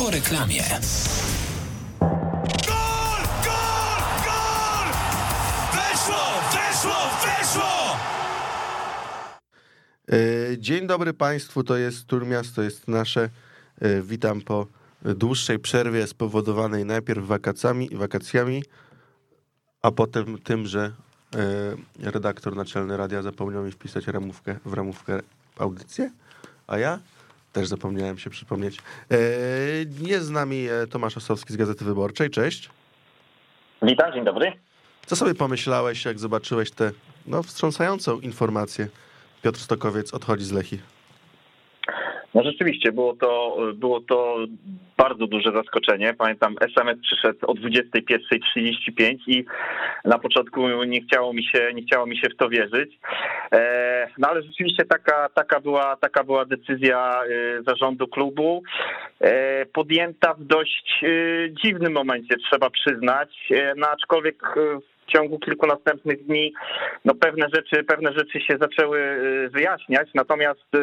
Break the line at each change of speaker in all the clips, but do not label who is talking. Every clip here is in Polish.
po reklamie.
Gol! Gol! Gol! Weszło! Weszło! Weszło!
E, Dzień dobry Państwu, to jest Turmiast, to jest nasze. E, Witam po dłuższej przerwie spowodowanej najpierw wakacjami, wakacjami a potem tym, że e, redaktor naczelny radia zapomniał mi wpisać ramówkę, w ramówkę audycję, a ja też zapomniałem się przypomnieć. Jest z nami e, Tomasz Osowski z Gazety Wyborczej, cześć.
Witam, dzień dobry.
Co sobie pomyślałeś, jak zobaczyłeś tę no, wstrząsającą informację? Piotr Stokowiec odchodzi z Lechi.
No rzeczywiście, było to, było to bardzo duże zaskoczenie. Pamiętam, SMS przyszedł o 21.35 i na początku nie chciało mi się, nie chciało mi się w to wierzyć. E, No ale rzeczywiście taka, taka, była, taka była decyzja e, zarządu klubu, e, podjęta w dość dziwnym momencie, trzeba przyznać, no aczkolwiek w ciągu kilku następnych dni no pewne rzeczy, pewne rzeczy się zaczęły y, wyjaśniać, natomiast y,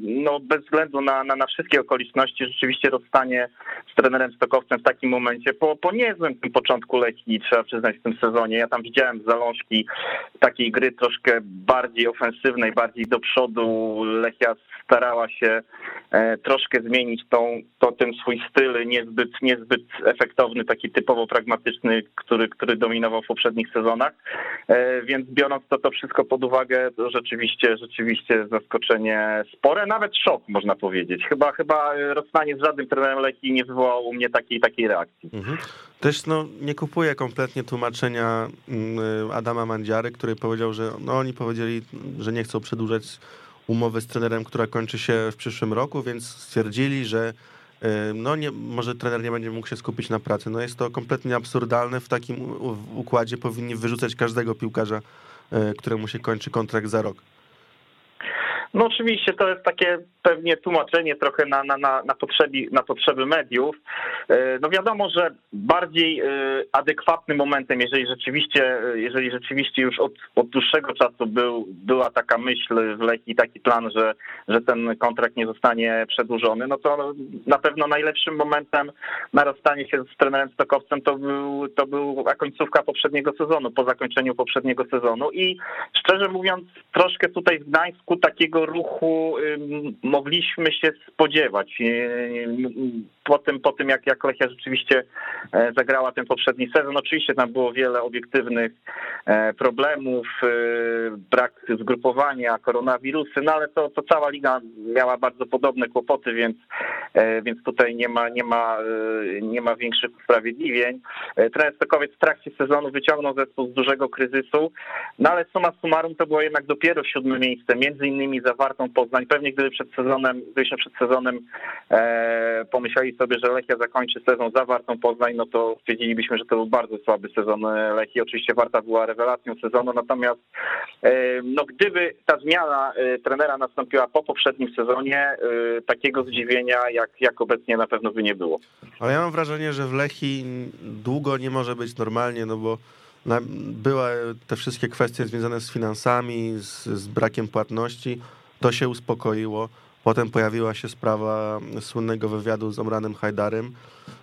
no bez względu na, na, na wszystkie okoliczności rzeczywiście rozstanie z trenerem Stokowcem w takim momencie po, po niezłym tym początku Lechii, trzeba przyznać w tym sezonie. Ja tam widziałem zalążki takiej gry troszkę bardziej ofensywnej, bardziej do przodu. Lechia starała się e, troszkę zmienić tą, to, ten swój styl niezbyt, niezbyt efektowny, taki typowo pragmatyczny, który, który dominował w poprzednich sezonach. E, Więc biorąc to, to wszystko pod uwagę, to rzeczywiście, rzeczywiście zaskoczenie spore, nawet szok można powiedzieć. Chyba, chyba rozstanie z żadnym trenerem Lechii nie wywołało u mnie takiej, takiej reakcji.
Mhm. Też no, nie kupuję kompletnie tłumaczenia mm, Adama Mandziary, który powiedział, że no, oni powiedzieli, że nie chcą przedłużać umowy z trenerem, która kończy się w przyszłym roku, więc stwierdzili, że y, no nie, może trener nie będzie mógł się skupić na pracy. No jest to kompletnie absurdalne. W takim układzie powinni wyrzucać każdego piłkarza, y, któremu się kończy kontrakt za rok.
No oczywiście to jest takie pewnie tłumaczenie trochę na, na, na, na, potrzeby, na potrzeby mediów. E, No wiadomo, że bardziej e, adekwatnym momentem, jeżeli rzeczywiście, e, jeżeli rzeczywiście już od, od dłuższego czasu był, była taka myśl w Lechii, taki plan, że, że ten kontrakt nie zostanie przedłużony, no to na pewno najlepszym momentem na rozstanie się z trenerem Stokowcem to, był, to była końcówka poprzedniego sezonu, po zakończeniu poprzedniego sezonu i szczerze mówiąc troszkę tutaj w Gdańsku takiego ruchu mogliśmy się spodziewać. Ym, Po tym, jak, jak Lechia rzeczywiście e, zagrała ten poprzedni sezon, oczywiście tam było wiele obiektywnych e, problemów, e, brak zgrupowania, koronawirusy, no ale to, to cała liga miała bardzo podobne kłopoty, więc, więc tutaj nie ma, nie ma, nie ma większych usprawiedliwień. Trener Stokowiec w trakcie sezonu wyciągnął zespół z dużego kryzysu, no ale summa summarum to było jednak dopiero siódme miejsce, między innymi za Wartą Poznań. Pewnie gdyby przed sezonem, gdybyśmy przed sezonem e, pomyśleli sobie, że Lechia zakończy sezon za Wartą Poznań, no to stwierdzilibyśmy, że to był bardzo słaby sezon e, Lechii. Oczywiście Warta była rewelacją sezonu, natomiast e, no gdyby ta zmiana e, trenera nastąpiła po poprzednim sezonie, e, takiego zdziwienia jak, jak obecnie na pewno by nie było.
Ale ja mam wrażenie, że w Lechi długo nie może być normalnie, no bo były te wszystkie kwestie związane z finansami, z, z brakiem płatności. To się uspokoiło. Potem pojawiła się sprawa słynnego wywiadu z Omranem Hajdarem.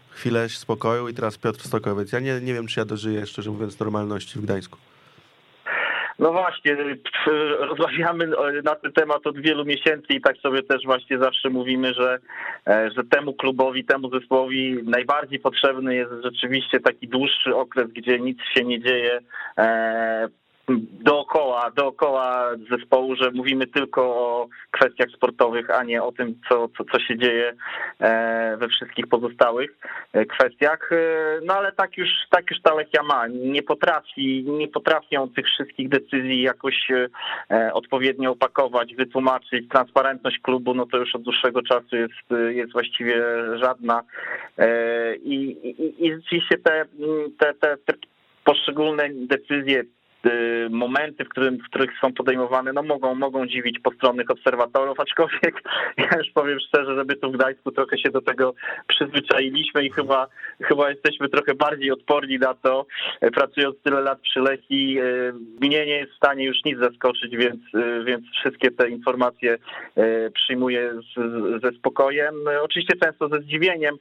Chwilę spokoju i teraz Piotr Stokowiec. Ja nie, nie wiem, czy ja dożyję, szczerze mówiąc, normalności w Gdańsku.
No właśnie, rozmawiamy na ten temat od wielu miesięcy i tak sobie też właśnie zawsze mówimy, że, e, że temu klubowi, temu zespołowi najbardziej potrzebny jest rzeczywiście taki dłuższy okres, gdzie nic się nie dzieje e, dookoła, dookoła zespołu, że mówimy tylko o kwestiach sportowych, a nie o tym, co, co, co się dzieje e, we wszystkich pozostałych e, kwestiach. E, No ale tak już, tak już ta Lechia ma. Nie potrafi, nie potrafią tych wszystkich decyzji jakoś odpowiednio opakować, wytłumaczyć. Transparentność klubu, no to już od dłuższego czasu jest, jest właściwie żadna. I, i, i rzeczywiście te, te, te, te poszczególne decyzje momenty, w, którym, w których są podejmowane, no mogą, mogą dziwić postronnych obserwatorów, aczkolwiek ja już powiem szczerze, żeby tu w Gdańsku trochę się do tego przyzwyczailiśmy i chyba, chyba jesteśmy trochę bardziej odporni na to, pracując tyle lat przy Lechi, mnie nie jest w stanie już nic zaskoczyć, więc, więc wszystkie te informacje przyjmuję z, ze spokojem, oczywiście często ze zdziwieniem,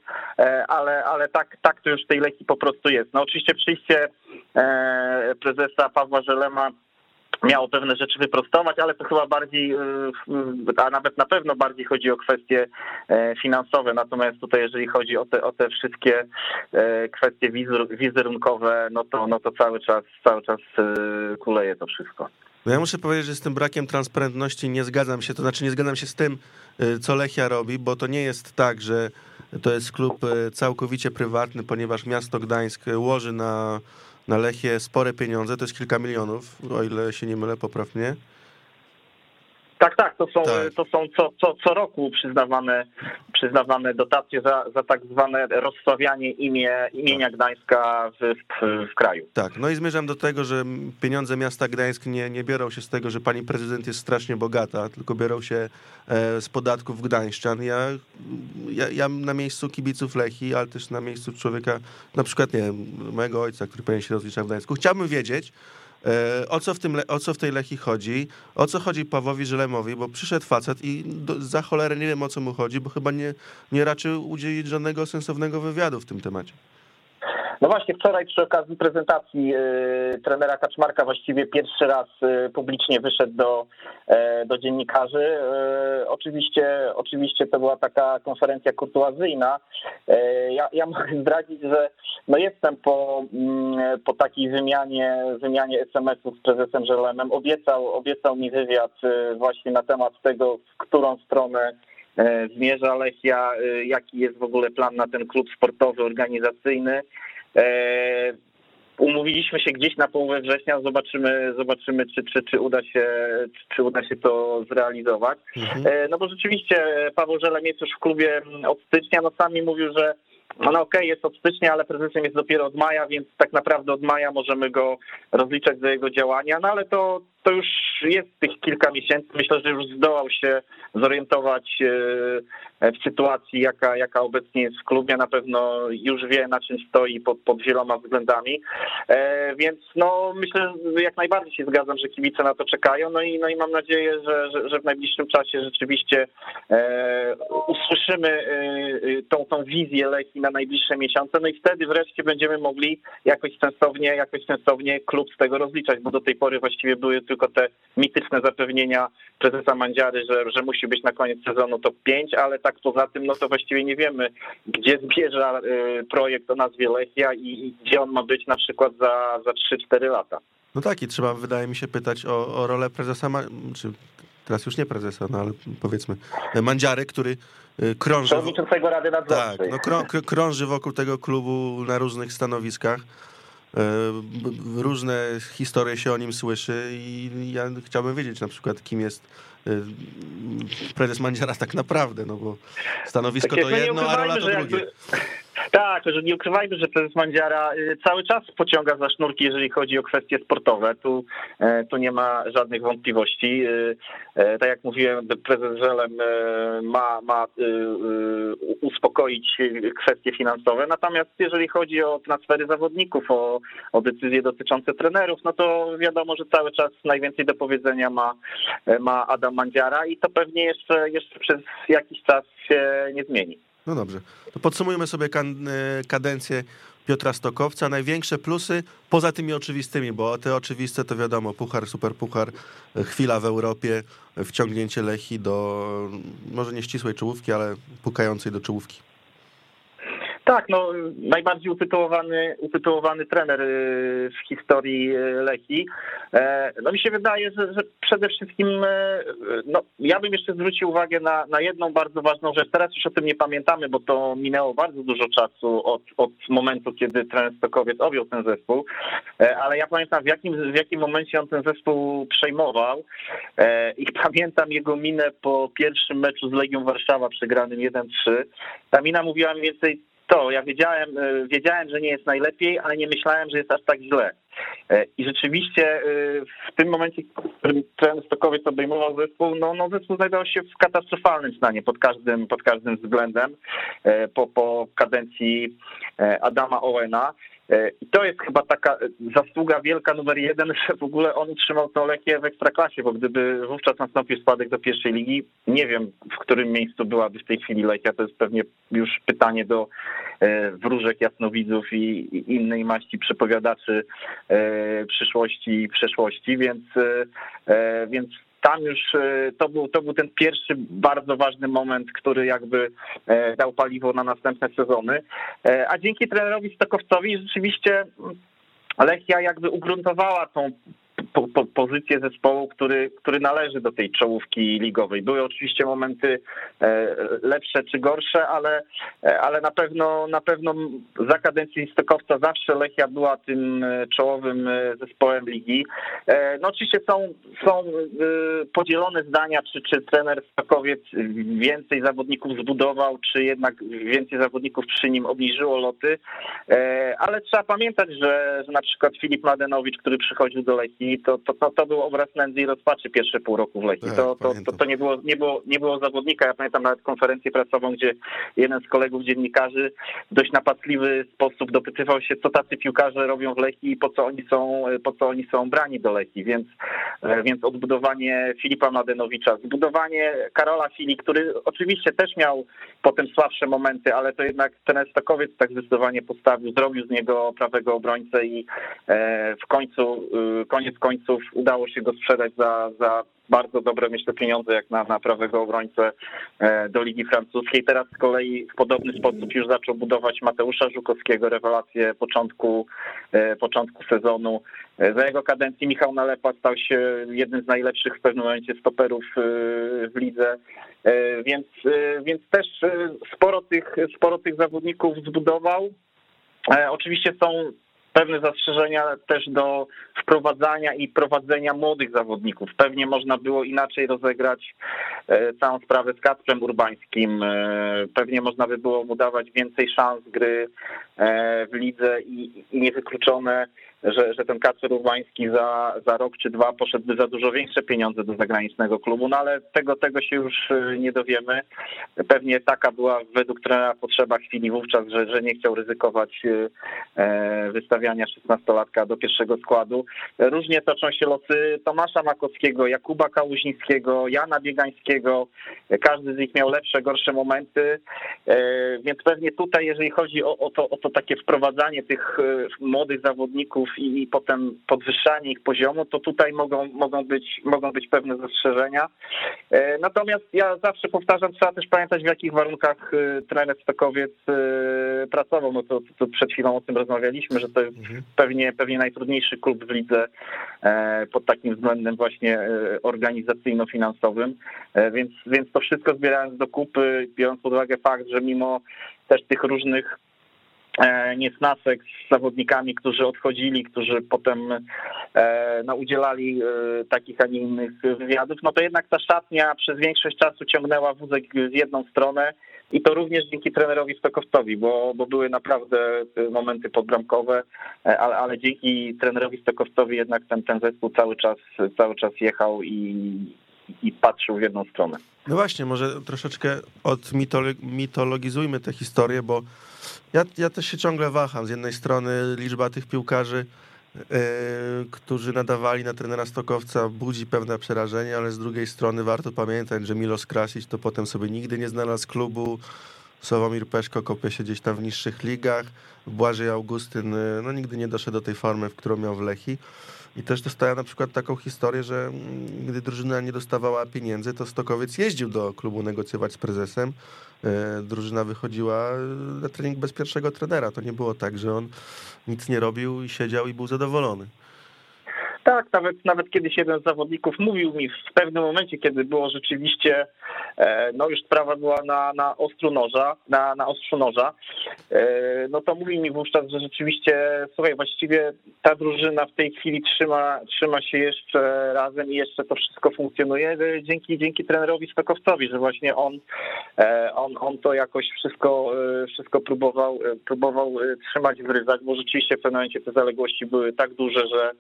ale, ale tak, tak to już w tej Lechi po prostu jest. No oczywiście przyjście e, prezesa Pawła Żelema miało pewne rzeczy wyprostować, ale to chyba bardziej, e, a nawet na pewno bardziej chodzi o kwestie e, finansowe. Natomiast tutaj, jeżeli chodzi o te, o te wszystkie kwestie wizerunkowe, no to, no to cały czas, cały czas kuleje to wszystko.
Ja muszę powiedzieć, że z tym brakiem transparentności nie zgadzam się. To znaczy nie zgadzam się z tym, co Lechia robi, bo to nie jest tak, że to jest klub e, całkowicie prywatny, ponieważ miasto Gdańsk łoży na, na Lechie spore pieniądze, to jest kilka milionów, o ile się nie mylę, poprawnie.
Tak, tak, to są, tak. To są co, co, co roku przyznawane, przyznawane dotacje za, za tak zwane rozsławianie imię, imienia tak. Gdańska w, w, w, kraju.
Tak, no i zmierzam do tego, że pieniądze miasta Gdańsk nie, nie biorą się z tego, że pani prezydent jest strasznie bogata, tylko biorą się e, z podatków gdańszczan. Ja, ja, ja na miejscu kibiców Lechi, ale też na miejscu człowieka, na przykład, nie wiem, mojego ojca, który pewnie się rozlicza w Gdańsku, chciałbym wiedzieć, o co, w tym, o co w tej Lechi chodzi, o co chodzi Pawłowi Żelemowi, bo przyszedł facet i do, za cholerę nie wiem o co mu chodzi, bo chyba nie, nie raczył udzielić żadnego sensownego wywiadu w tym temacie.
No właśnie wczoraj przy okazji prezentacji y, trenera Kaczmarka właściwie pierwszy raz y, publicznie wyszedł do, y, do dziennikarzy. Oczywiście, oczywiście to była taka konferencja kurtuazyjna. Ja, ja mogę zdradzić, że no jestem po, mm, po takiej wymianie, wymianie SMS-ów z prezesem Żelemem. Obiecał, obiecał mi wywiad właśnie na temat tego, w którą stronę zmierza Lechia, jaki jest w ogóle plan na ten klub sportowy, organizacyjny. E, umówiliśmy się gdzieś na połowę września, zobaczymy, zobaczymy czy, czy, czy, uda się, czy, czy uda się to zrealizować. Mhm. E, no bo rzeczywiście Paweł Żelem jest już w klubie od stycznia, no sami mówił, że no, no okej, okay, jest od stycznia, ale prezesem jest dopiero od maja, więc tak naprawdę od maja możemy go rozliczać za jego działania, no ale to, to już jest tych kilka miesięcy. Myślę, że już zdołał się zorientować e, w sytuacji, jaka, jaka obecnie jest w klubie. Na pewno już wie, na czym stoi pod, pod wieloma względami. E, więc no, myślę, że jak najbardziej się zgadzam, że kibice na to czekają. No i, no i mam nadzieję, że, że, że w najbliższym czasie rzeczywiście e, usłyszymy tą, tą wizję Leki na najbliższe miesiące. No i wtedy wreszcie będziemy mogli jakoś sensownie, jakoś sensownie klub z tego rozliczać, bo do tej pory właściwie były tylko te mityczne zapewnienia prezesa Mandziary, że, że musi być na koniec sezonu top 5, ale tak poza tym, no to właściwie nie wiemy, gdzie zmierza y, projekt o nazwie Lechia i, i gdzie on ma być na przykład za, za 3-4 lata.
No tak, i trzeba, wydaje mi się, pytać o, o rolę prezesa, czy teraz już nie prezesa, no ale powiedzmy Mandziary, który y, krąży...
Przewodniczącego Rady Nadzorczej.
Tak, no krąży wokół tego klubu na różnych stanowiskach. E, różne historie się o nim słyszy i ja chciałbym wiedzieć na przykład, kim jest e, prezes Mandziara tak naprawdę, no bo stanowisko tak to jedno, a rola to drugie. Jakby
tak, że nie ukrywajmy, że prezes Mandziara y, cały czas pociąga za sznurki, jeżeli chodzi o kwestie sportowe. Tu, e, tu nie ma żadnych wątpliwości. Y, e, tak jak mówiłem, prezes Żelem e, ma, ma uspokoić kwestie finansowe. Natomiast jeżeli chodzi o transfery zawodników, o, o decyzje dotyczące trenerów, no to wiadomo, że cały czas najwięcej do powiedzenia ma, ma Adam Mandziara i to pewnie jeszcze, jeszcze przez jakiś czas się nie zmieni.
No dobrze. To podsumujmy sobie e, kadencję Piotra Stokowca. Największe plusy poza tymi oczywistymi, bo te oczywiste to wiadomo, puchar, super puchar, e, chwila w Europie, wciągnięcie Lechi do może nie ścisłej czołówki, ale pukającej do czołówki.
Tak, no najbardziej utytułowany, utytułowany trener y, w historii y, Leki. E, no mi się wydaje, że, że przede wszystkim e, no, ja bym jeszcze zwrócił uwagę na, na jedną bardzo ważną rzecz. Teraz już o tym nie pamiętamy, bo to minęło bardzo dużo czasu od, od momentu, kiedy trener Stokowiec objął ten zespół, e, ale ja pamiętam w jakim, w jakim momencie on ten zespół przejmował i pamiętam jego minę po pierwszym meczu z Legią Warszawa przegranym 1-3. Ta mina mówiła mniej więcej to, ja wiedziałem, e, wiedziałem, że nie jest najlepiej, ale nie myślałem, że jest aż tak źle. E, I rzeczywiście w tym momencie, w którym trener Stokowiec obejmował zespół, no, no zespół znajdował się w katastrofalnym stanie pod każdym, pod każdym względem po, po kadencji Adama Owena. E, I to jest chyba taka zasługa wielka numer jeden, że w ogóle on utrzymał tą Lechię w Ekstraklasie, bo gdyby wówczas nastąpił spadek do pierwszej ligi, nie wiem w którym miejscu byłaby w tej chwili Lechia, to jest pewnie już pytanie do e, wróżek, jasnowidzów i innej maści przepowiadaczy e, przyszłości i przeszłości, więc, więc tam już e, to był, to był ten pierwszy bardzo ważny moment, który jakby e, dał paliwo na następne sezony. E, a dzięki trenerowi Stokowcowi rzeczywiście Lechia jakby ugruntowała tą po, po, pozycję zespołu, który, który należy do tej czołówki ligowej. Były oczywiście momenty e, lepsze czy gorsze, ale, e, ale na pewno na pewno za kadencji Stokowca zawsze Lechia była tym e, czołowym zespołem ligi. No oczywiście są, są podzielone zdania, czy, czy trener Stokowiec więcej zawodników zbudował, czy jednak więcej zawodników przy nim obniżyło loty, ale trzeba pamiętać, że, że na przykład Filip Mladenowicz, który przychodził do Lechii, to, to, to, to był obraz nędzy i rozpaczy pierwsze pół roku w Lechii. Tak, to, to, to, to, nie, było, nie, było, nie było zawodnika. Ja pamiętam nawet konferencję prasową, gdzie jeden z kolegów dziennikarzy w dość napastliwy sposób dopytywał się, co tacy piłkarze robią w Lechii i po co oni są, po co oni są brani do Lechii. Więc, e, więc odbudowanie Filipa Mladenowicza, zbudowanie Karola Fili, który oczywiście też miał potem słabsze momenty, ale to jednak ten Stakowiec tak zdecydowanie postawił, zrobił z niego prawego obrońcę i e, w końcu, y, koniec końców udało się go sprzedać za, za bardzo dobre, myślę, pieniądze jak na, na prawego obrońcę e, do Ligi Francuskiej. Teraz z kolei w podobny sposób już zaczął budować Mateusza Żukowskiego, rewelację początku, e, początku sezonu. E, za jego kadencji Michał Nalepa stał się jednym z najlepszych w pewnym momencie stoperów w lidze, więc, więc też sporo tych, sporo tych zawodników zbudował. Oczywiście są pewne zastrzeżenia też do wprowadzania i prowadzenia młodych zawodników. Pewnie można było inaczej rozegrać e, całą sprawę z Kacprem Urbańskim. E, pewnie można by było mu dawać więcej szans gry e, w lidze i, i niewykluczone że, że ten Kacper Urbański za, za rok czy dwa poszedłby za dużo większe pieniądze do zagranicznego klubu, no ale tego, tego się już y, nie dowiemy. Pewnie taka była według trenera potrzeba chwili wówczas, że, że nie chciał ryzykować y, e, wystawiania 16-latka do pierwszego składu. Różnie toczą się losy Tomasza Makowskiego, Jakuba Kałuźnickiego, Jana Biegańskiego. Każdy z nich miał lepsze, gorsze momenty, e, więc pewnie tutaj, jeżeli chodzi o, o, to, o to takie wprowadzanie tych y, młodych zawodników i, i potem podwyższanie ich poziomu, to tutaj mogą, mogą, być, mogą być pewne zastrzeżenia. E, natomiast ja zawsze powtarzam, trzeba też pamiętać, w jakich warunkach e, trener Stokowiec e, pracował. No to, to przed chwilą o tym rozmawialiśmy, że to jest mhm. pewnie, pewnie najtrudniejszy klub w lidze pod takim względem właśnie organizacyjno-finansowym. Więc, więc to wszystko zbierając do kupy, biorąc pod uwagę fakt, że mimo też tych różnych niesnasek z zawodnikami, którzy odchodzili, którzy potem e, no, udzielali e, takich, a nie innych wywiadów, no to jednak ta szatnia przez większość czasu ciągnęła wózek w jedną stronę i to również dzięki trenerowi Stokowcowi, bo, bo były naprawdę momenty podbramkowe, ale, ale dzięki trenerowi Stokowcowi jednak ten, ten zespół cały czas, cały czas jechał i, i patrzył w jedną stronę.
No właśnie, może troszeczkę odmitologizujmy tę historię, bo ja, ja też się ciągle waham. Z jednej strony liczba tych piłkarzy, yy, którzy nadawali na trenera Stokowca, budzi pewne przerażenie, ale z drugiej strony warto pamiętać, że Milos Krasić to potem sobie nigdy nie znalazł klubu. Sławomir Peszko kopie się gdzieś tam w niższych ligach. Błażej Augustyn yy, no, nigdy nie doszedł do tej formy, w którą miał w Lechi. I też dostałem na przykład taką historię, że mm, gdy drużyna nie dostawała pieniędzy, to Stokowiec jeździł do klubu negocjować z prezesem. E, drużyna wychodziła e, na trening bez pierwszego trenera. To nie było tak, że on nic nie robił i siedział i był zadowolony.
Tak, nawet, nawet kiedyś jeden z zawodników mówił mi w pewnym momencie, kiedy było rzeczywiście, e, no już sprawa była na, na ostru noża, na, na ostrzu noża, e, no to mówił mi wówczas, że rzeczywiście, słuchaj, właściwie ta drużyna w tej chwili trzyma, trzyma się jeszcze razem i jeszcze to wszystko funkcjonuje e, dzięki, dzięki trenerowi Stokowcowi, że właśnie on, on, on to jakoś wszystko, wszystko próbował, próbował trzymać w ryzach, bo rzeczywiście w pewnym momencie te zaległości były tak duże, że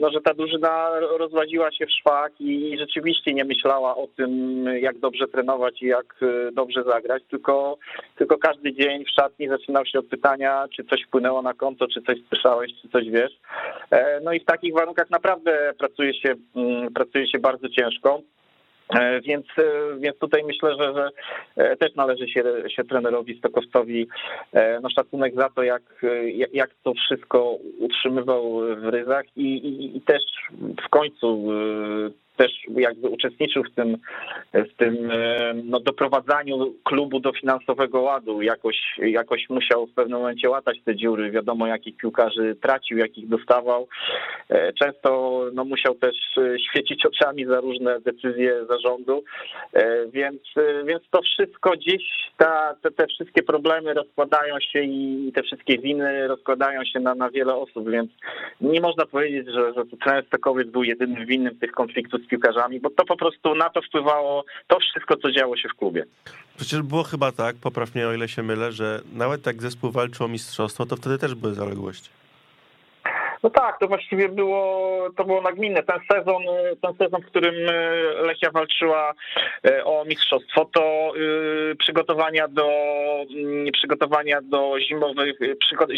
no, że ta drużyna rozłaziła się w szwach i rzeczywiście nie myślała o tym, jak dobrze trenować i jak e, dobrze zagrać, tylko, tylko każdy dzień w szatni zaczynał się od pytania, czy coś wpłynęło na konto, czy coś słyszałeś, czy coś wiesz. E, no i w takich warunkach naprawdę pracuje się, mm, pracuje się bardzo ciężko. E, więc, e, więc tutaj myślę, że, że e, też należy się, się trenerowi Stokowcowi no, szacunek za to, jak, jak to wszystko utrzymywał w ryzach i, i, i też w końcu też jakby uczestniczył w tym, w tym no, doprowadzaniu klubu do finansowego ładu. Jakoś, jakoś musiał w pewnym momencie łatać te dziury. Wiadomo, jakich piłkarzy tracił, jakich dostawał. E, często no, musiał też e, świecić oczami za różne decyzje zarządu, e, więc, więc to wszystko gdzieś, ta, te, te wszystkie problemy rozkładają się i te wszystkie winy rozkładają się na, na wiele osób, więc nie można powiedzieć, że, że trener Stakowiec był jedynym winnym tych konfliktów piłkarzami, bo to po prostu na to wpływało to wszystko, co działo się w klubie.
Przecież było chyba tak, popraw mnie o ile się mylę, że nawet jak zespół walczył o mistrzostwo, to wtedy też były zaległości.
No tak, to właściwie było, to było nagminne. Ten sezon, ten sezon, w którym e, Lechia walczyła e, o mistrzostwo, to e, przygotowania do mm, przygotowania do zimowych,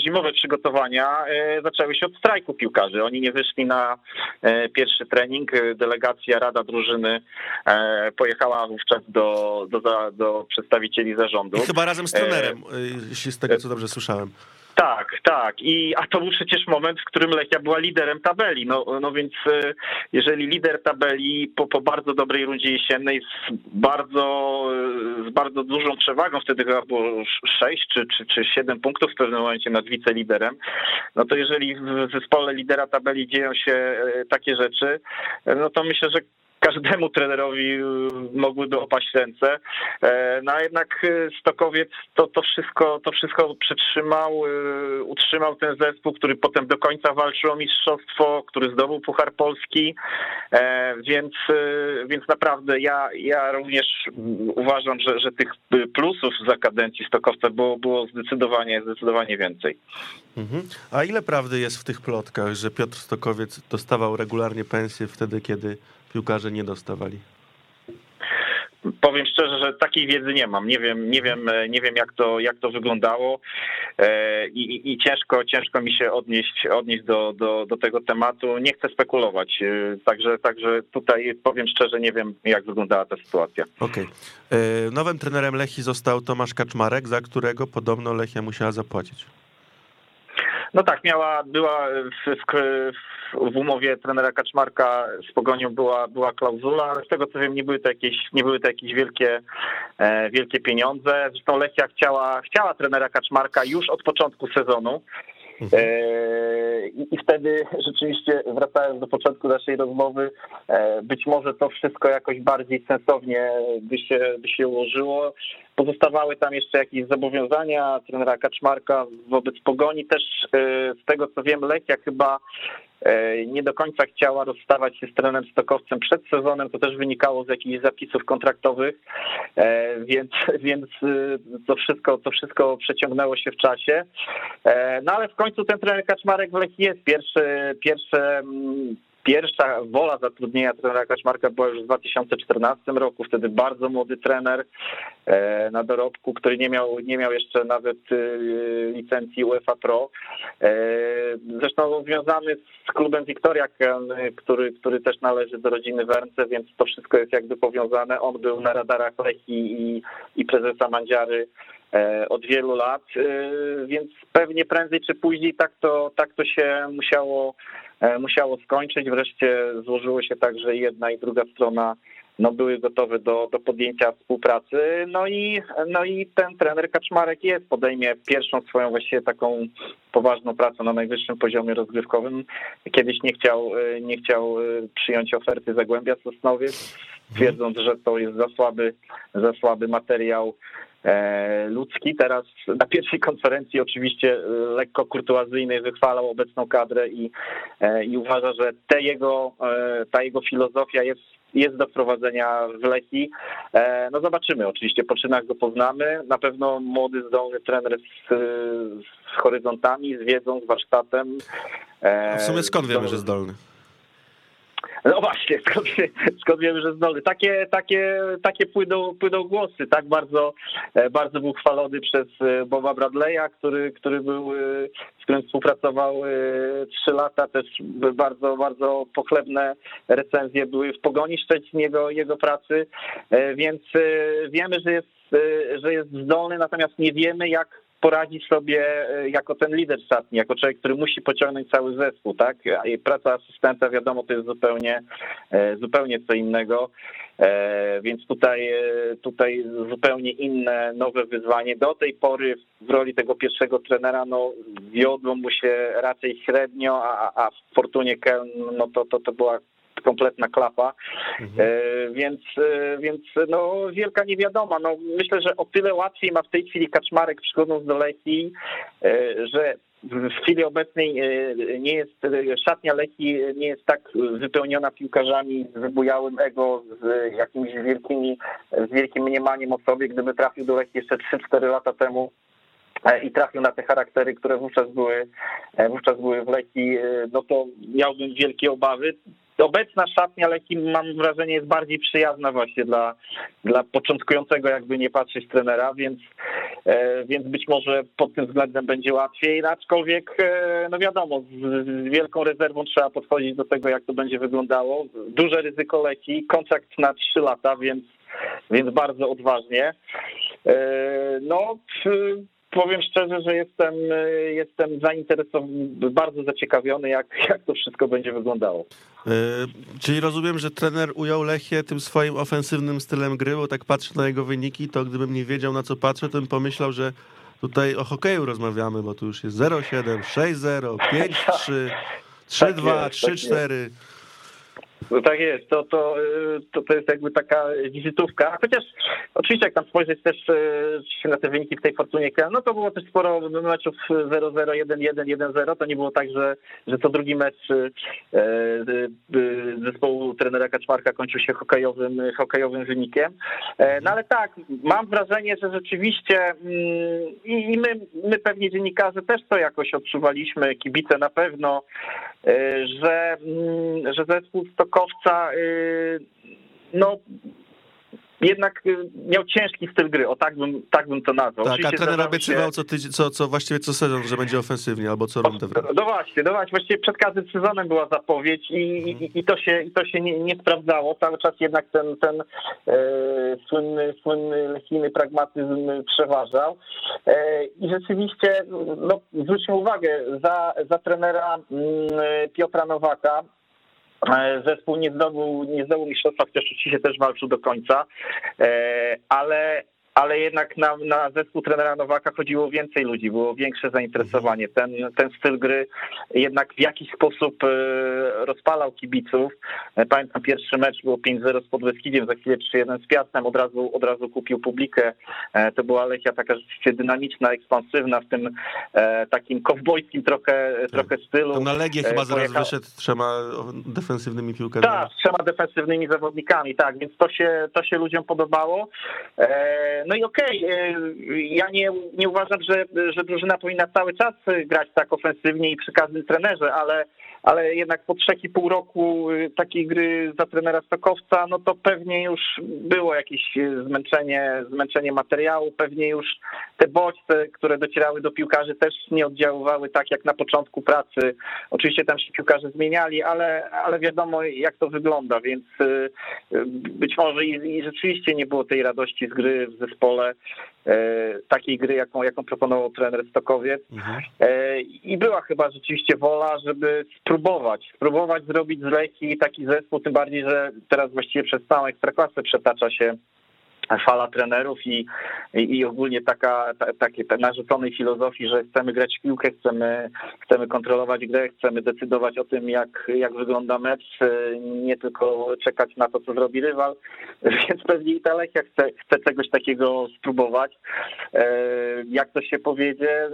zimowe przygotowania zaczęły się od strajku piłkarzy. Oni nie wyszli na pierwszy trening. Delegacja, rada drużyny pojechała wówczas do, do, do przedstawicieli zarządu.
I chyba razem z trenerem, jeśli z tego co dobrze słyszałem.
Tak, tak. I, a to był przecież moment, w którym Lechia była liderem tabeli. No, no więc e, jeżeli lider tabeli po, po bardzo dobrej rundzie jesiennej z bardzo, e, z bardzo dużą przewagą, wtedy chyba było 6 czy, czy, czy 7 punktów w pewnym momencie nad wiceliderem, no to jeżeli w zespole lidera tabeli dzieją się e, takie rzeczy, no to myślę, że każdemu trenerowi y, mogłyby opaść ręce. E, no a jednak y, Stokowiec to, to, wszystko, to wszystko przytrzymał, y, utrzymał ten zespół, który potem do końca walczył o mistrzostwo, który zdobył Puchar Polski, e, więc, więc naprawdę ja, ja również uważam, że, że tych plusów za kadencji Stokowca było, było zdecydowanie, zdecydowanie więcej.
Mhm. A ile prawdy jest w tych plotkach, że Piotr Stokowiec dostawał regularnie pensję wtedy, kiedy piłkarze nie dostawali?
Powiem szczerze, że takiej wiedzy nie mam. Nie wiem, nie wiem, nie wiem jak, to, jak to wyglądało e, i, i ciężko, ciężko mi się odnieść, odnieść do, do, do tego tematu. Nie chcę spekulować. E, także, także tutaj powiem szczerze, nie wiem jak wyglądała ta sytuacja.
Okej. Okay. E, nowym trenerem Lechi został Tomasz Kaczmarek, za którego podobno Lechia musiała zapłacić.
No tak, miała, była w, w, w umowie trenera Kaczmarka z Pogonią była, była klauzula, ale z tego co wiem nie były to jakieś, nie były to jakieś wielkie, e, wielkie pieniądze. Zresztą Lechia chciała, chciała trenera Kaczmarka już od początku sezonu. Mhm. E, I wtedy rzeczywiście, wracając do początku naszej rozmowy, e, być może to wszystko jakoś bardziej sensownie by się, by się ułożyło. Pozostawały tam jeszcze jakieś zobowiązania trenera Kaczmarka wobec Pogoni. Też e, z tego co wiem, Lechia chyba nie do końca chciała rozstawać się z trenerem Stokowcem przed sezonem, to też wynikało z jakichś zapisów kontraktowych, e, więc, więc y, to wszystko, to wszystko przeciągnęło się w czasie. E, no ale w końcu ten trener Kaczmarek w Lechii jest pierwszy, pierwsze mm, Pierwsza wola zatrudnienia trenera Kaczmarka była już w 2014 roku, wtedy bardzo młody trener e, na dorobku, który nie miał, nie miał jeszcze nawet e, licencji UEFA Pro. E, zresztą związany z klubem Wiktoria, który, który też należy do rodziny Wernce, więc to wszystko jest jakby powiązane. On był na radarach Lechii i, i prezesa Mandziary od wielu lat, więc pewnie prędzej czy później tak to, tak to się musiało E, musiało skończyć. Wreszcie złożyło się tak, że jedna i druga strona no były gotowe do, do podjęcia współpracy. No i, no i ten trener Kaczmarek jest, podejmie pierwszą swoją właściwie taką poważną pracę na najwyższym poziomie rozgrywkowym. Kiedyś nie chciał, nie chciał przyjąć oferty Zagłębia Sosnowiec, twierdząc, że to jest za słaby, za słaby materiał E, ludzki. Teraz na pierwszej konferencji oczywiście e, lekko kurtuazyjnej wychwalał obecną kadrę i, e, i uważa, że te jego, ta jego filozofia jest jest do wprowadzenia w Lechii. No zobaczymy, oczywiście po czynach go poznamy. Na pewno młody, zdolny trener z, z horyzontami, z wiedzą, z warsztatem.
A w sumie skąd wiemy, że zdolny?
No właśnie, skąd, skąd wiemy, że zdolny. Takie, takie, takie płyną, płyną głosy. Tak bardzo, e, bardzo był chwalony przez e, Boba Bradley'a, który, który był, e, z którym współpracował trzy lata. Też bardzo, bardzo pochlebne recenzje były w pogoni Szczecin jego, jego pracy, więc wiemy, że jest, że jest zdolny, natomiast nie wiemy, jak poradzi sobie e, jako ten lider szatni, jako człowiek, który musi pociągnąć cały zespół, tak? I praca asystenta, wiadomo, to jest zupełnie, e, zupełnie co innego, e, więc tutaj, tutaj zupełnie inne, nowe wyzwanie. Do tej pory w roli tego pierwszego trenera, no wiodło mu się raczej średnio, a, a w Fortunie Köln, no to, to, to była kompletna klapa, mhm. E, więc, e, więc no, wielka niewiadoma. No, myślę, że o tyle łatwiej ma w tej chwili Kaczmarek przychodząc do Lechii, e, że w chwili obecnej nie jest, szatnia Lechii nie jest tak wypełniona piłkarzami z wybujałym ego, z jakimiś wielkimi, z wielkim mniemaniem o sobie. Gdyby trafił do Lechii jeszcze 3-4 lata temu, i trafił na te charaktery, które wówczas były, wówczas były w Lechii, no to miałbym wielkie obawy obecna szatnia Leki mam wrażenie jest bardziej przyjazna właśnie dla, dla początkującego jakby nie patrzeć trenera, więc, e, więc być może pod tym względem będzie łatwiej, aczkolwiek e, no wiadomo, z, z wielką rezerwą trzeba podchodzić do tego, jak to będzie wyglądało. Duże ryzyko Leki, kontrakt na 3 lata, więc, więc bardzo odważnie. E, no, powiem szczerze, że jestem, jestem zainteresowany, bardzo zaciekawiony, jak, jak to wszystko będzie wyglądało.
Yy, czyli rozumiem, że trener ujął Lechię tym swoim ofensywnym stylem gry, bo tak patrzę na jego wyniki, to gdybym nie wiedział na co patrzę, to bym pomyślał, że tutaj o hokeju rozmawiamy, bo tu już jest 0-7, 6-0, 5-3, 3-2, 3-4.
No tak jest, to, to, to, to jest jakby taka wizytówka. Chociaż oczywiście jak tam spojrzeć też e, na te wyniki w tej Fortunie no to było też sporo meczów 0-0, 1-1, 1-0. To nie było tak, że, że co drugi mecz e, e, zespołu trenera Kaczmarka kończył się hokejowym, hokejowym wynikiem. No ale tak, mam wrażenie, że rzeczywiście mm, i my, my pewnie dziennikarze też to jakoś odczuwaliśmy, kibice na pewno, że, mm, że zespół Stockholm Kowca, y, no jednak y, miał ciężki styl gry, o tak bym, tak bym to nazwał.
Tak, Oczywiście a trener obiecywał się... co, tydzień, co, co właściwie co sezon, że będzie ofensywnie albo co rundę
wręcz. No właśnie, no właśnie, właściwie przed każdym sezonem była zapowiedź i, mhm. i, i to się, i to się nie, nie, sprawdzało. Cały czas jednak ten, ten e, słynny, słynny lechijny pragmatyzm przeważał e, i rzeczywiście, no zwróćmy uwagę, za, za trenera m, mm, Piotra Nowaka zespół nie zdobył, nie zdobył mistrzostwa, chociaż oczywiście też walczył do końca, e, ale ale jednak na, na zespół trenera Nowaka chodziło więcej ludzi, było większe zainteresowanie. Ten, ten styl gry jednak w jakiś sposób e, rozpalał kibiców. E, pamiętam pierwszy mecz było 5-0 z Podbeskidziem, za chwilę 3-1 z Piastem, od razu, od razu kupił publikę. E, to była Lechia taka rzeczywiście dynamiczna, ekspansywna, w tym takim kowbojskim trochę, trochę stylu.
To na Legię chyba zaraz wyszedł trzema defensywnymi piłkarzami.
Tak, trzema defensywnymi zawodnikami, tak, więc to się, to się ludziom podobało. No i okej, okay, ja nie, nie uważam, że, że drużyna powinna cały czas grać tak ofensywnie i przy każdym trenerze, ale ale jednak po trzech i pół roku y, takiej gry za trenera Stokowca, no to pewnie już było jakieś y, zmęczenie, zmęczenie materiału, pewnie już te bodźce, które docierały do piłkarzy też nie oddziaływały tak jak na początku pracy. Oczywiście tam się piłkarze zmieniali, ale, ale wiadomo jak to wygląda, więc y, być może i, i rzeczywiście nie było tej radości z gry w zespole takiej gry, jaką, jaką proponował trener Stokowiec. Mhm. I była chyba rzeczywiście wola, żeby spróbować, spróbować zrobić z Lechii taki zespół, tym bardziej, że teraz właściwie przez całą ekstraklasę przetacza się fala trenerów i, i, i ogólnie taka, ta, takie narzuconej filozofii, że chcemy grać w piłkę, chcemy, chcemy kontrolować grę, chcemy decydować o tym, jak, jak wygląda mecz, nie tylko czekać na to, co zrobi rywal, więc pewnie i ta Lechia chce, chce czegoś takiego spróbować. E, jak to się powiedzie, e,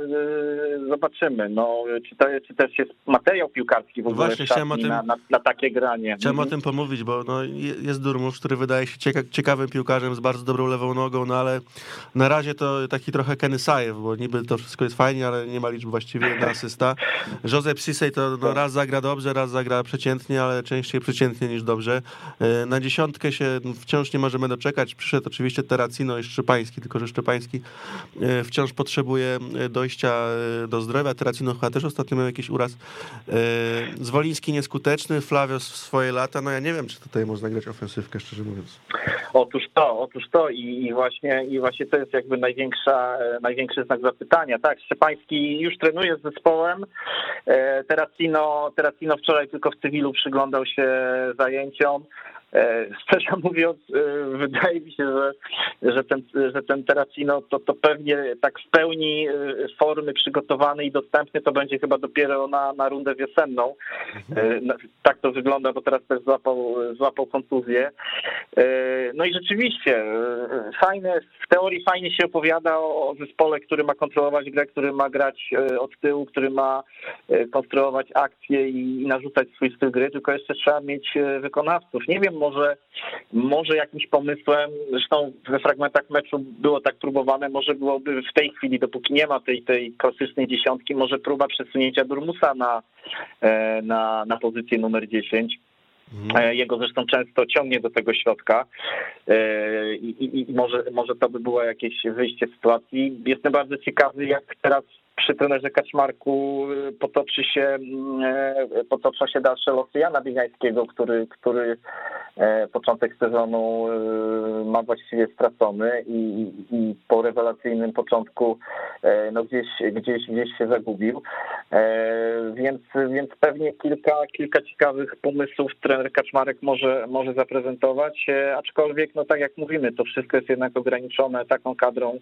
zobaczymy. No, czy, to, czy też jest materiał piłkarski w ogóle
Właśnie, chciałem o tym,
na, na, na, takie granie.
Chciałem mhm. o tym pomówić, bo no, jest Durmusz, który wydaje się ciekawym piłkarzem z bardzo bardzo dobrą lewą nogą, no ale na razie to taki trochę Kenny Sajew, bo niby to wszystko jest fajnie, ale nie ma liczb właściwie jedna asysta. Josep Sisej to no, raz zagra dobrze, raz zagra przeciętnie, ale częściej przeciętnie niż dobrze. E, na dziesiątkę się wciąż nie możemy doczekać. Przyszedł oczywiście Terracino i Szczepański, tylko że Szczepański e, wciąż potrzebuje e, dojścia do zdrowia. Terracino chyba też ostatnio miał jakiś uraz. Zwoliński nieskuteczny, Flawios w swoje lata. No ja nie wiem, czy tutaj można grać ofensywkę, szczerze mówiąc.
Otóż to, otóż to i, i, właśnie, i właśnie to jest jakby największa, największy znak zapytania. Tak, Szczepański już trenuje z zespołem. E, Terracino, Terracino wczoraj tylko w cywilu przyglądał się zajęciom. E, szczerze mówiąc, e, wydaje mi się, że, że ten, że ten Terracino to, to pewnie tak w pełni e, formy przygotowany i dostępny to będzie chyba dopiero na, na rundę wiosenną. Mhm. Tak to wygląda, bo teraz też złapał, złapał kontuzję. No i rzeczywiście, fajne, w teorii fajnie się opowiada o, o zespole, który ma kontrolować grę, który ma grać od tyłu, który ma konstruować akcje i, i narzucać swój styl gry, tylko jeszcze trzeba mieć wykonawców. Nie wiem, może, może jakimś pomysłem, zresztą we fragmentach meczu było tak próbowane, może byłoby w tej chwili, dopóki nie ma tej, tej klasycznej dziesiątki, może próba przesunięcia Durmusa na, e, na, na pozycję numer 10. Mhm. E, jego zresztą często ciągnie do tego środka e, i, i, i, może, może to by było jakieś wyjście z sytuacji. Jestem bardzo ciekawy, jak teraz przy trenerze Kaczmarku y, potoczy się, mm, e, potoczą się dalsze losy Jana Biegańskiego, który, który początek sezonu y, ma właściwie stracony i, i po rewelacyjnym początku no gdzieś, gdzieś, gdzieś się zagubił. Więc, więc pewnie kilka, kilka ciekawych pomysłów trener Kaczmarek może, może zaprezentować, aczkolwiek, no tak jak mówimy, to wszystko jest jednak ograniczone taką kadrą,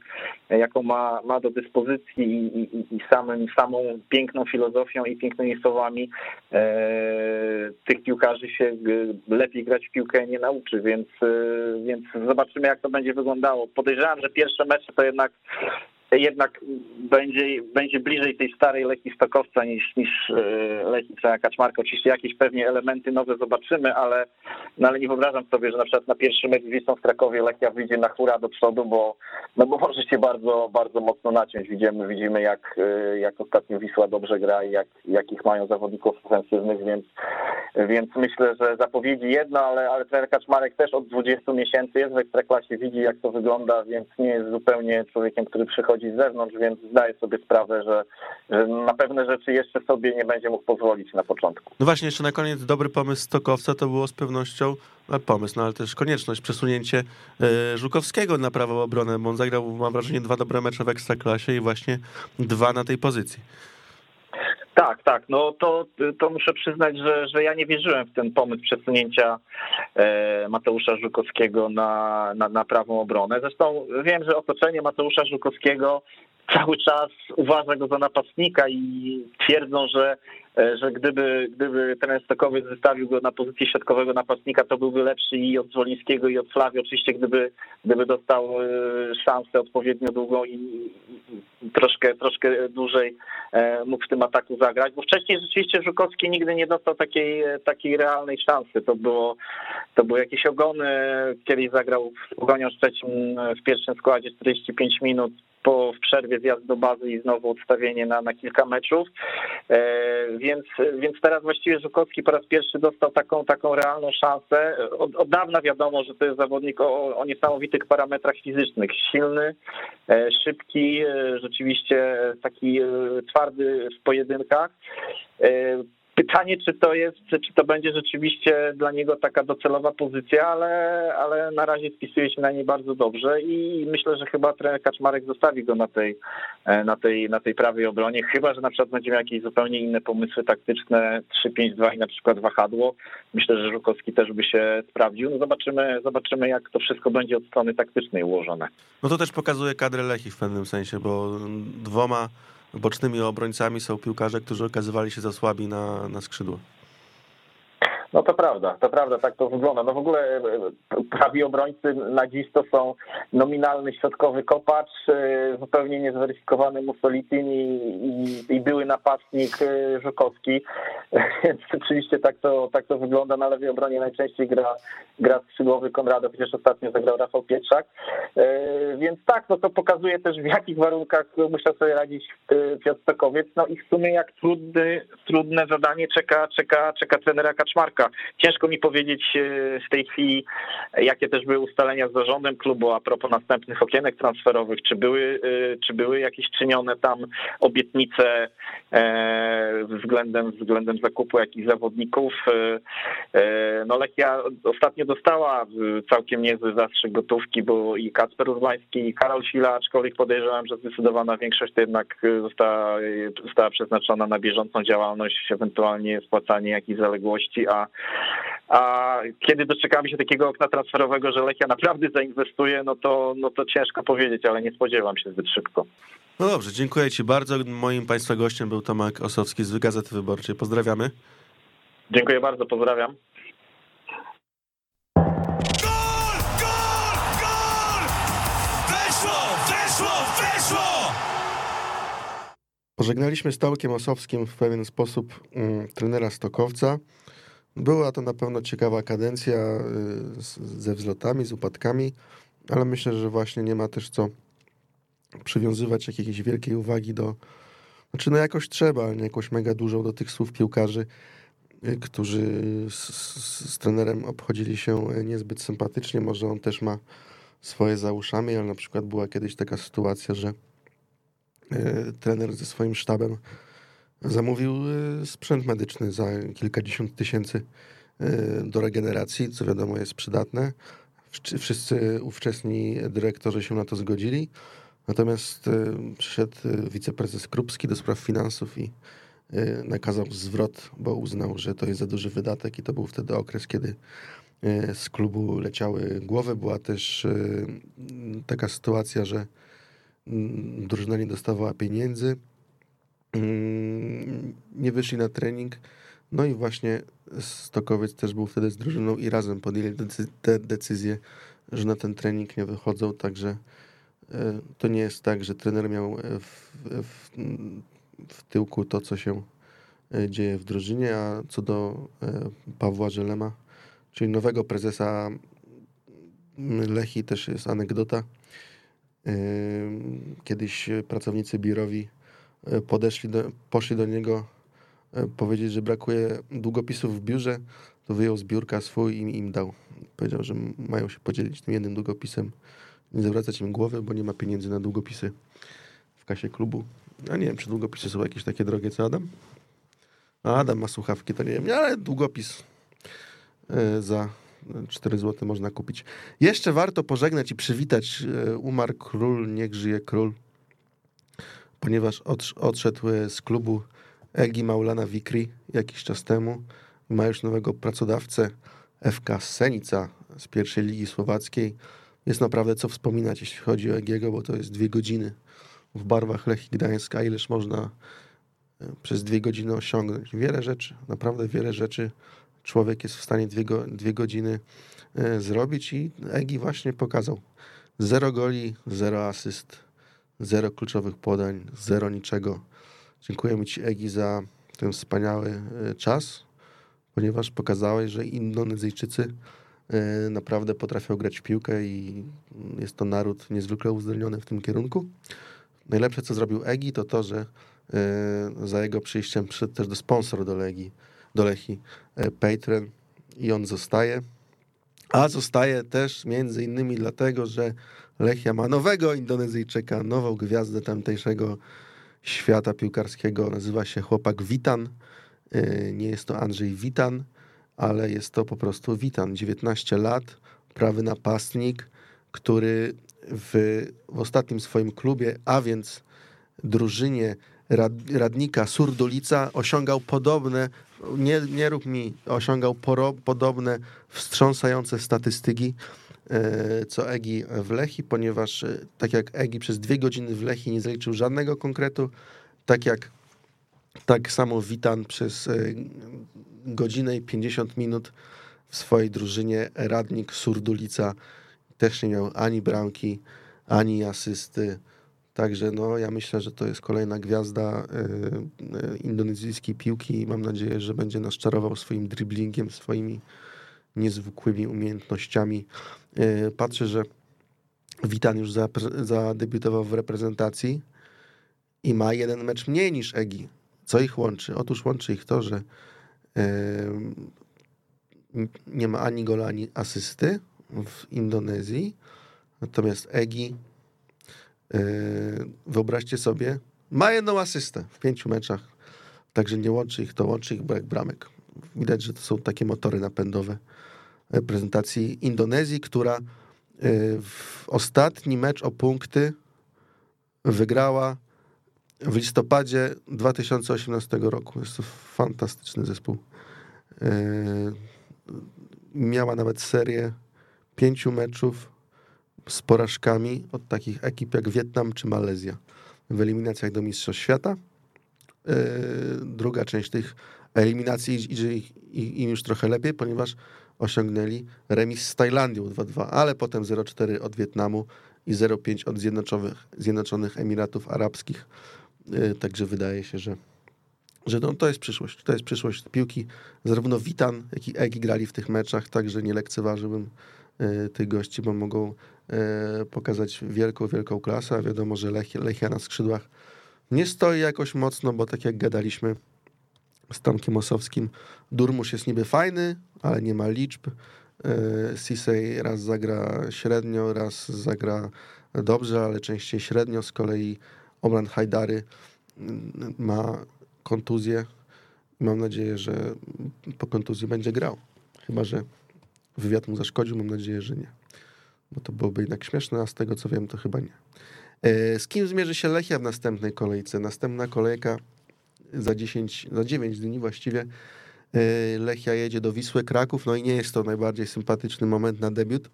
jaką ma, ma do dyspozycji i, i samym, samą piękną filozofią i pięknymi słowami e, tych piłkarzy się lepiej grać w piłkę nie nauczy, więc, e, więc zobaczymy jak to będzie wyglądało. Podejrzewam, że pierwsze mecze to jednak jednak będzie, będzie bliżej tej starej Leki Stokowca niż, niż e, Leki Kaczmarka. Oczywiście jakieś pewnie elementy nowe zobaczymy, ale, no ale nie wyobrażam sobie, że na przykład na pierwszym mecz Wisłą w Krakowie Lechia wyjdzie na hura do przodu, bo, no bo może się bardzo, bardzo mocno naciąć. Widzimy, widzimy jak, e, jak ostatnio Wisła dobrze gra i jak, jakich mają zawodników ofensywnych, więc, więc myślę, że zapowiedzi jedno, ale, ale trener Kaczmarek też od 20 miesięcy jest w Ekstraklasie, widzi jak to wygląda, więc nie jest zupełnie człowiekiem, który przychodzi przychodzi z zewnątrz, więc zdaję sobie sprawę, że, że na pewne rzeczy jeszcze sobie nie będzie mógł pozwolić na początku.
No właśnie, jeszcze na koniec dobry pomysł Stokowca to było z pewnością no, pomysł, no ale też konieczność, przesunięcie e, Żukowskiego na prawą obronę, bo on zagrał, mam wrażenie, dwa dobre mecze w Ekstraklasie i właśnie dwa na tej pozycji.
Tak, tak. No to, to muszę przyznać, że, że ja nie wierzyłem w ten pomysł przesunięcia e, Mateusza Żukowskiego na, na, na prawą obronę. Zresztą wiem, że otoczenie Mateusza Żukowskiego cały czas uważa go za napastnika i twierdzą, że że gdyby, gdyby ten Stokowiec wystawił go na pozycję środkowego napastnika, to byłby lepszy i od Zwolińskiego i od Flawi. Oczywiście gdyby, gdyby dostał e, szansę odpowiednio długą i, troszkę, troszkę dłużej e, mógł w tym ataku zagrać, bo wcześniej rzeczywiście Żukowski nigdy nie dostał takiej, takiej realnej szansy. To było, to były jakieś ogony, kiedyś zagrał z Pogonią w pierwszym składzie 45 minut, po w przerwie zjazd do bazy i znowu odstawienie na, na kilka meczów. E, więc, więc teraz właściwie Żukowski po raz pierwszy dostał taką, taką realną szansę. Od, od dawna wiadomo, że to jest zawodnik o, o niesamowitych parametrach fizycznych. Silny, e, szybki, e, rzeczywiście taki twardy w pojedynkach. Pytanie, czy to jest, czy to będzie rzeczywiście dla niego taka docelowa pozycja, ale, ale na razie spisuje się na niej bardzo dobrze i myślę, że chyba trener Kaczmarek zostawi go na tej, e, na tej, na tej prawej obronie, chyba, że na przykład będzie miał jakieś zupełnie inne pomysły taktyczne, 3-5-2 i na przykład wahadło. Myślę, że Żukowski też by się sprawdził. No zobaczymy, zobaczymy, jak to wszystko będzie od strony taktycznej ułożone.
No to też pokazuje kadrę Lechi w pewnym sensie, bo dwoma bocznymi obrońcami są piłkarze, którzy okazywali się za słabi na, na skrzydło.
No to prawda, to prawda, tak to wygląda. No w ogóle e, prawi obrońcy na dziś to są nominalny środkowy kopacz, e, zupełnie niezweryfikowany Mussolitin i, i, były napastnik e, Żukowski, więc oczywiście tak to, tak to wygląda. Na lewej obronie najczęściej gra, gra skrzydłowy Konrado, ostatnio zagrał Rafał Pietrzak. Więc tak, no to pokazuje też w jakich warunkach musiał sobie radzić Piotr Pekowiec. No i w sumie jak trudny, trudne zadanie czeka, czeka, czeka trenera Kaczmarka Ciężko mi powiedzieć e, w tej chwili, jakie też były ustalenia z zarządem klubu a propos następnych okienek transferowych, czy były, e, czy były jakieś czynione tam obietnice e, względem, względem zakupu jakichś zawodników. No Lechia ostatnio dostała całkiem niezły zastrzyk gotówki, bo i Kacper Urbański, i Karol Sila, aczkolwiek podejrzewam, że zdecydowana większość to jednak została, została przeznaczona na bieżącą działalność, ewentualnie spłacanie jakichś zaległości, a a kiedy doczekamy się takiego okna transferowego, że Lechia naprawdę zainwestuje, no to, no to ciężko powiedzieć, ale nie spodziewam się zbyt szybko.
No dobrze, dziękuję Ci bardzo. Moim Państwa gościem był Tomek Osowski z Gazety Wyborczej. Pozdrawiamy.
Dziękuję bardzo, pozdrawiam.
Pożegnaliśmy z Tomkiem Osowskim w pewien sposób um, trenera Stokowca. Była to na pewno ciekawa kadencja y, ze wzlotami, z upadkami, ale myślę, że właśnie nie ma też co przywiązywać jakiejś wielkiej uwagi do. Znaczy, no jakoś trzeba, ale nie jakoś mega dużą do tych słów piłkarzy, y, którzy z, z, z trenerem obchodzili się niezbyt sympatycznie. Może on też ma swoje za uszami, ale na przykład była kiedyś taka sytuacja, że y, trener ze swoim sztabem zamówił y, sprzęt medyczny za kilkadziesiąt tysięcy y, do regeneracji, co wiadomo jest przydatne. Wszyscy ówczesni dyrektorzy się na to zgodzili. Natomiast y, przyszedł wiceprezes Krupski do spraw finansów i nakazał zwrot, bo uznał, że to jest za duży wydatek i to był wtedy okres, kiedy z klubu leciały głowy. Była też taka sytuacja, że drużyna nie dostawała pieniędzy nie wyszli na trening. No i właśnie Stokowiec też był wtedy z drużyną i razem podjęli tę decyzję, że na ten trening nie wychodzą, także e, to nie jest tak, że trener miał e, w, w, w tyłku to, co się e, dzieje w drużynie, a co do Pawła Żelema, czyli nowego prezesa Lechi, też jest anegdota. Kiedyś pracownicy biurowi podeszli do, poszli do niego e, powiedzieć, że brakuje długopisów w biurze, to wyjął z biurka swój i im dał. Powiedział, że mają się podzielić tym jednym długopisem. Nie zawracać im głowy, bo nie ma pieniędzy na długopisy w kasie klubu. Ja nie wiem, czy długopisy są jakieś takie drogie, co Adam? A Adam ma słuchawki, to nie wiem, ale długopis e, za 4 zł można kupić. Jeszcze warto pożegnać i przywitać. Umarł król, niech żyje król ponieważ odszedł e, z klubu Egi Maulana Wikri jakiś czas temu. Ma już nowego pracodawcę FK Senica z pierwszej ligi słowackiej. Jest naprawdę co wspominać, jeśli chodzi o Egiego, bo to jest dwie godziny w barwach Lechii Gdańska. Ileż można e, przez dwie godziny osiągnąć. Wiele rzeczy, naprawdę wiele rzeczy człowiek jest w stanie dwie, go, dwie godziny e, zrobić i Egi właśnie pokazał. Zero goli, zero asyst, zero kluczowych podań, zero niczego. Dziękujemy Ci, Egi, za ten wspaniały e, czas, ponieważ pokazałeś, że Indonezyjczycy e, naprawdę potrafią grać w piłkę i jest to naród niezwykle uzdolniony w tym kierunku. Najlepsze, co zrobił Egi, to to, że e, za jego przyjściem przyszedł też do sponsor do Legii, do Lechi, Patron i on zostaje. A zostaje też między innymi dlatego, że Lechia ma nowego Indonezyjczyka, nową gwiazdę tamtejszego świata piłkarskiego. Nazywa się chłopak Witan E, Nie jest to Andrzej Witan, ale jest to po prostu Witan. 19 lat, prawy napastnik, który w, w ostatnim swoim klubie, a więc drużynie rad, radnika Surdulica osiągał podobne, nie, nie rób mi, osiągał poro, podobne wstrząsające statystyki co Egi w Lechi, ponieważ e, tak jak Egi przez dwie godziny w Lechi nie zaliczył żadnego konkretu, tak jak tak samo Witan przez e, godzinę i 50 minut w swojej drużynie Radnik Surdulica też nie miał ani bramki, ani asysty. Także no, ja myślę, że to jest kolejna gwiazda indonezyjskiej piłki i mam nadzieję, że będzie nas czarował swoim driblingiem, swoimi niezwykłymi umiejętnościami. Y, patrzę, że Witan już zadebiutował w reprezentacji i ma jeden mecz mniej niż Egi. Co ich łączy? Otóż łączy ich to, że y, nie ma ani gola, ani asysty w Indonezji. Natomiast Egi, y, wyobraźcie sobie, ma jedną asystę w pięciu meczach. Także nie łączy ich to, łączy ich brak bramek. Widać, że to są takie motory napędowe reprezentacji Indonezji, która y, w ostatni mecz o punkty wygrała w listopadzie 2018 roku. Jest to fantastyczny zespół. Yy, Miała nawet serię pięciu meczów z porażkami od takich ekip jak Wietnam czy Malezja w eliminacjach do Mistrzostw Świata. Yy, Druga część tych eliminacji idzie im już trochę lepiej, ponieważ osiągnęli remis z Tajlandią 2-2, ale potem 0-4 od Wietnamu i 0-5 od Zjednoczonych, Zjednoczonych Emiratów Arabskich. Yy, Także wydaje się, że, że no, to jest przyszłość. To jest przyszłość piłki. Zarówno Witan, jak i Egi grali w tych meczach, także nie lekceważyłbym yy, tych gości, bo mogą yy, pokazać wielką, wielką klasę. A wiadomo, że Lechia, Lechia na skrzydłach nie stoi jakoś mocno, bo tak jak gadaliśmy z Tomkiem Osowskim, Durmusz jest niby fajny, ale nie ma liczb. Yy, Sisej raz zagra średnio, raz zagra dobrze, ale częściej średnio. Z kolei Omran Hajdary mm, ma kontuzję mam nadzieję, że po kontuzji będzie grał. Chyba, że wywiad mu zaszkodził, mam nadzieję, że nie. Bo to byłoby jednak śmieszne, a z tego co wiem, to chyba nie. E, Z kim zmierzy się Lechia w następnej kolejce? Następna kolejka za 10, za 9 dni właściwie. E, Lechia jedzie do Wisły Kraków, no i nie jest to najbardziej sympatyczny moment na debiut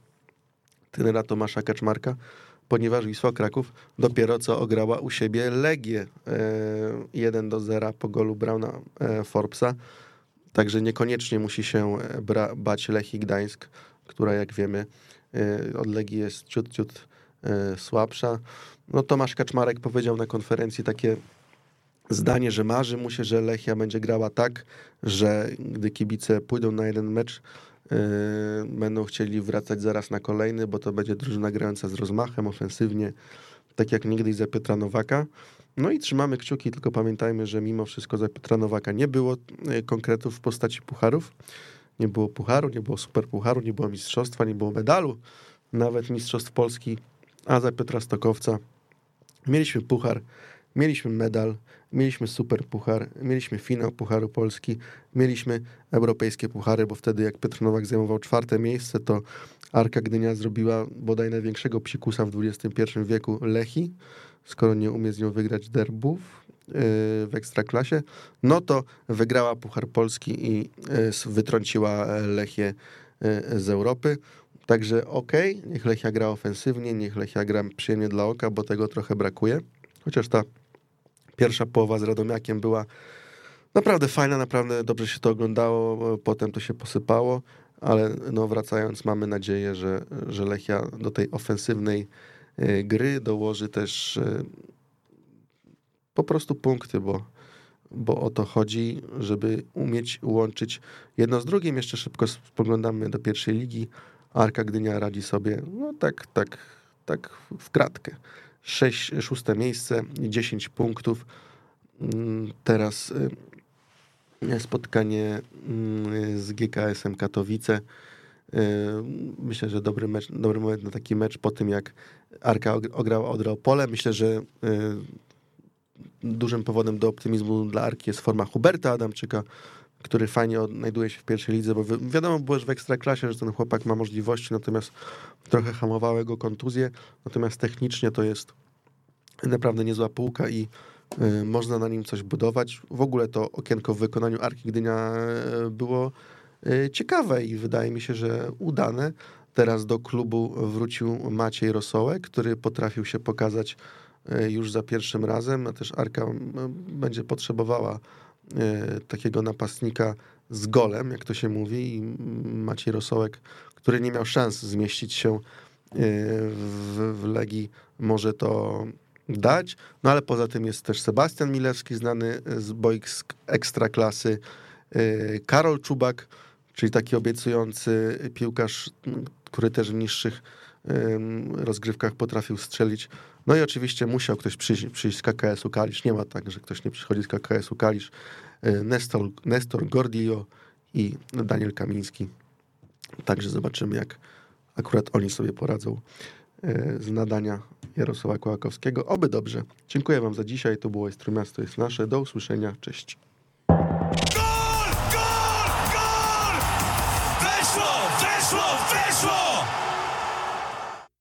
trenera Tomasza Kaczmarka, ponieważ Wisła Kraków dopiero co ograła u siebie Legię e, 1 do 0 po golu Brauna e, Forbesa. Także niekoniecznie musi się e, bać Lechii Gdańsk, która jak wiemy e, od Legii jest ciut, ciut e, słabsza. No Tomasz Kaczmarek powiedział na konferencji takie zdanie, że marzy mu się, że Lechia będzie grała tak, że gdy kibice pójdą na jeden mecz, yy, będą chcieli wracać zaraz na kolejny, bo to będzie drużyna grająca z rozmachem, ofensywnie, tak jak niegdyś za Piotra Nowaka. No i trzymamy kciuki, tylko pamiętajmy, że mimo wszystko za Piotra Nowaka nie było yy, konkretów w postaci pucharów. Nie było pucharu, nie było superpucharu, nie było mistrzostwa, nie było medalu, nawet mistrzostw Polski, a za Piotra Stokowca mieliśmy puchar, mieliśmy medal, mieliśmy super puchar, mieliśmy finał Pucharu Polski, mieliśmy europejskie puchary, bo wtedy jak Piotr Nowak zajmował czwarte miejsce, to Arka Gdynia zrobiła bodaj największego psikusa w XXI wieku Lechi, skoro nie umie z nią wygrać derbów yy, w Ekstraklasie, no to wygrała Puchar Polski i yy, wytrąciła Lechię yy, z Europy. Także okej, niech Lechia gra ofensywnie, niech Lechia gra przyjemnie dla oka, bo tego trochę brakuje. Chociaż ta pierwsza połowa z Radomiakiem była naprawdę fajna, naprawdę dobrze się to oglądało, potem to się posypało, ale no wracając mamy nadzieję, że, że Lechia do tej ofensywnej y, gry dołoży też y, po prostu punkty, bo, bo o to chodzi, żeby umieć łączyć jedno z drugim. Jeszcze szybko spoglądamy do pierwszej ligi. Arka Gdynia radzi sobie, no tak, tak, tak w kratkę. Sześć, szóste miejsce, 10 punktów. Mm, Teraz y, spotkanie mm, z GKS-em Katowice. Y, Myślę, że dobry, mecz, dobry moment na taki mecz po tym, jak Arka og- ograła Odra Opole. Myślę, że y, dużym powodem do optymizmu dla Arki jest forma Huberta Adamczyka, który fajnie odnajduje się w pierwszej lidze, bo wi- wiadomo było, że w Ekstraklasie, że ten chłopak ma możliwości, natomiast trochę hamowały go kontuzje, natomiast technicznie to jest naprawdę niezła półka i y, można na nim coś budować. W ogóle to okienko w wykonaniu Arki Gdynia y, było y, ciekawe i wydaje mi się, że udane. Teraz do klubu wrócił Maciej Rosołek, który potrafił się pokazać y, już za pierwszym razem, a też Arka będzie potrzebowała takiego napastnika z golem, jak to się mówi i Maciej Rosołek, który nie miał szans zmieścić się y, w, w Legii, może to dać. No ale poza tym jest też Sebastian Milewski, znany z boik ekstraklasy, y, Karol Czubak, czyli taki obiecujący piłkarz, który też w niższych rozgrywkach potrafił strzelić. No i oczywiście musiał ktoś przyjść, przyjść z KKS-u Kalisz. Nie ma tak, że ktoś nie przychodzi z KKS-u Kalisz. Y, Nestor, Nestor Gordillo i Daniel Kamiński. Także zobaczymy, jak akurat oni sobie poradzą y, z nadania Jarosława Kołakowskiego. Oby dobrze. Dziękuję wam za dzisiaj. To było Jest Miasto jest Nasze. Do usłyszenia. Cześć.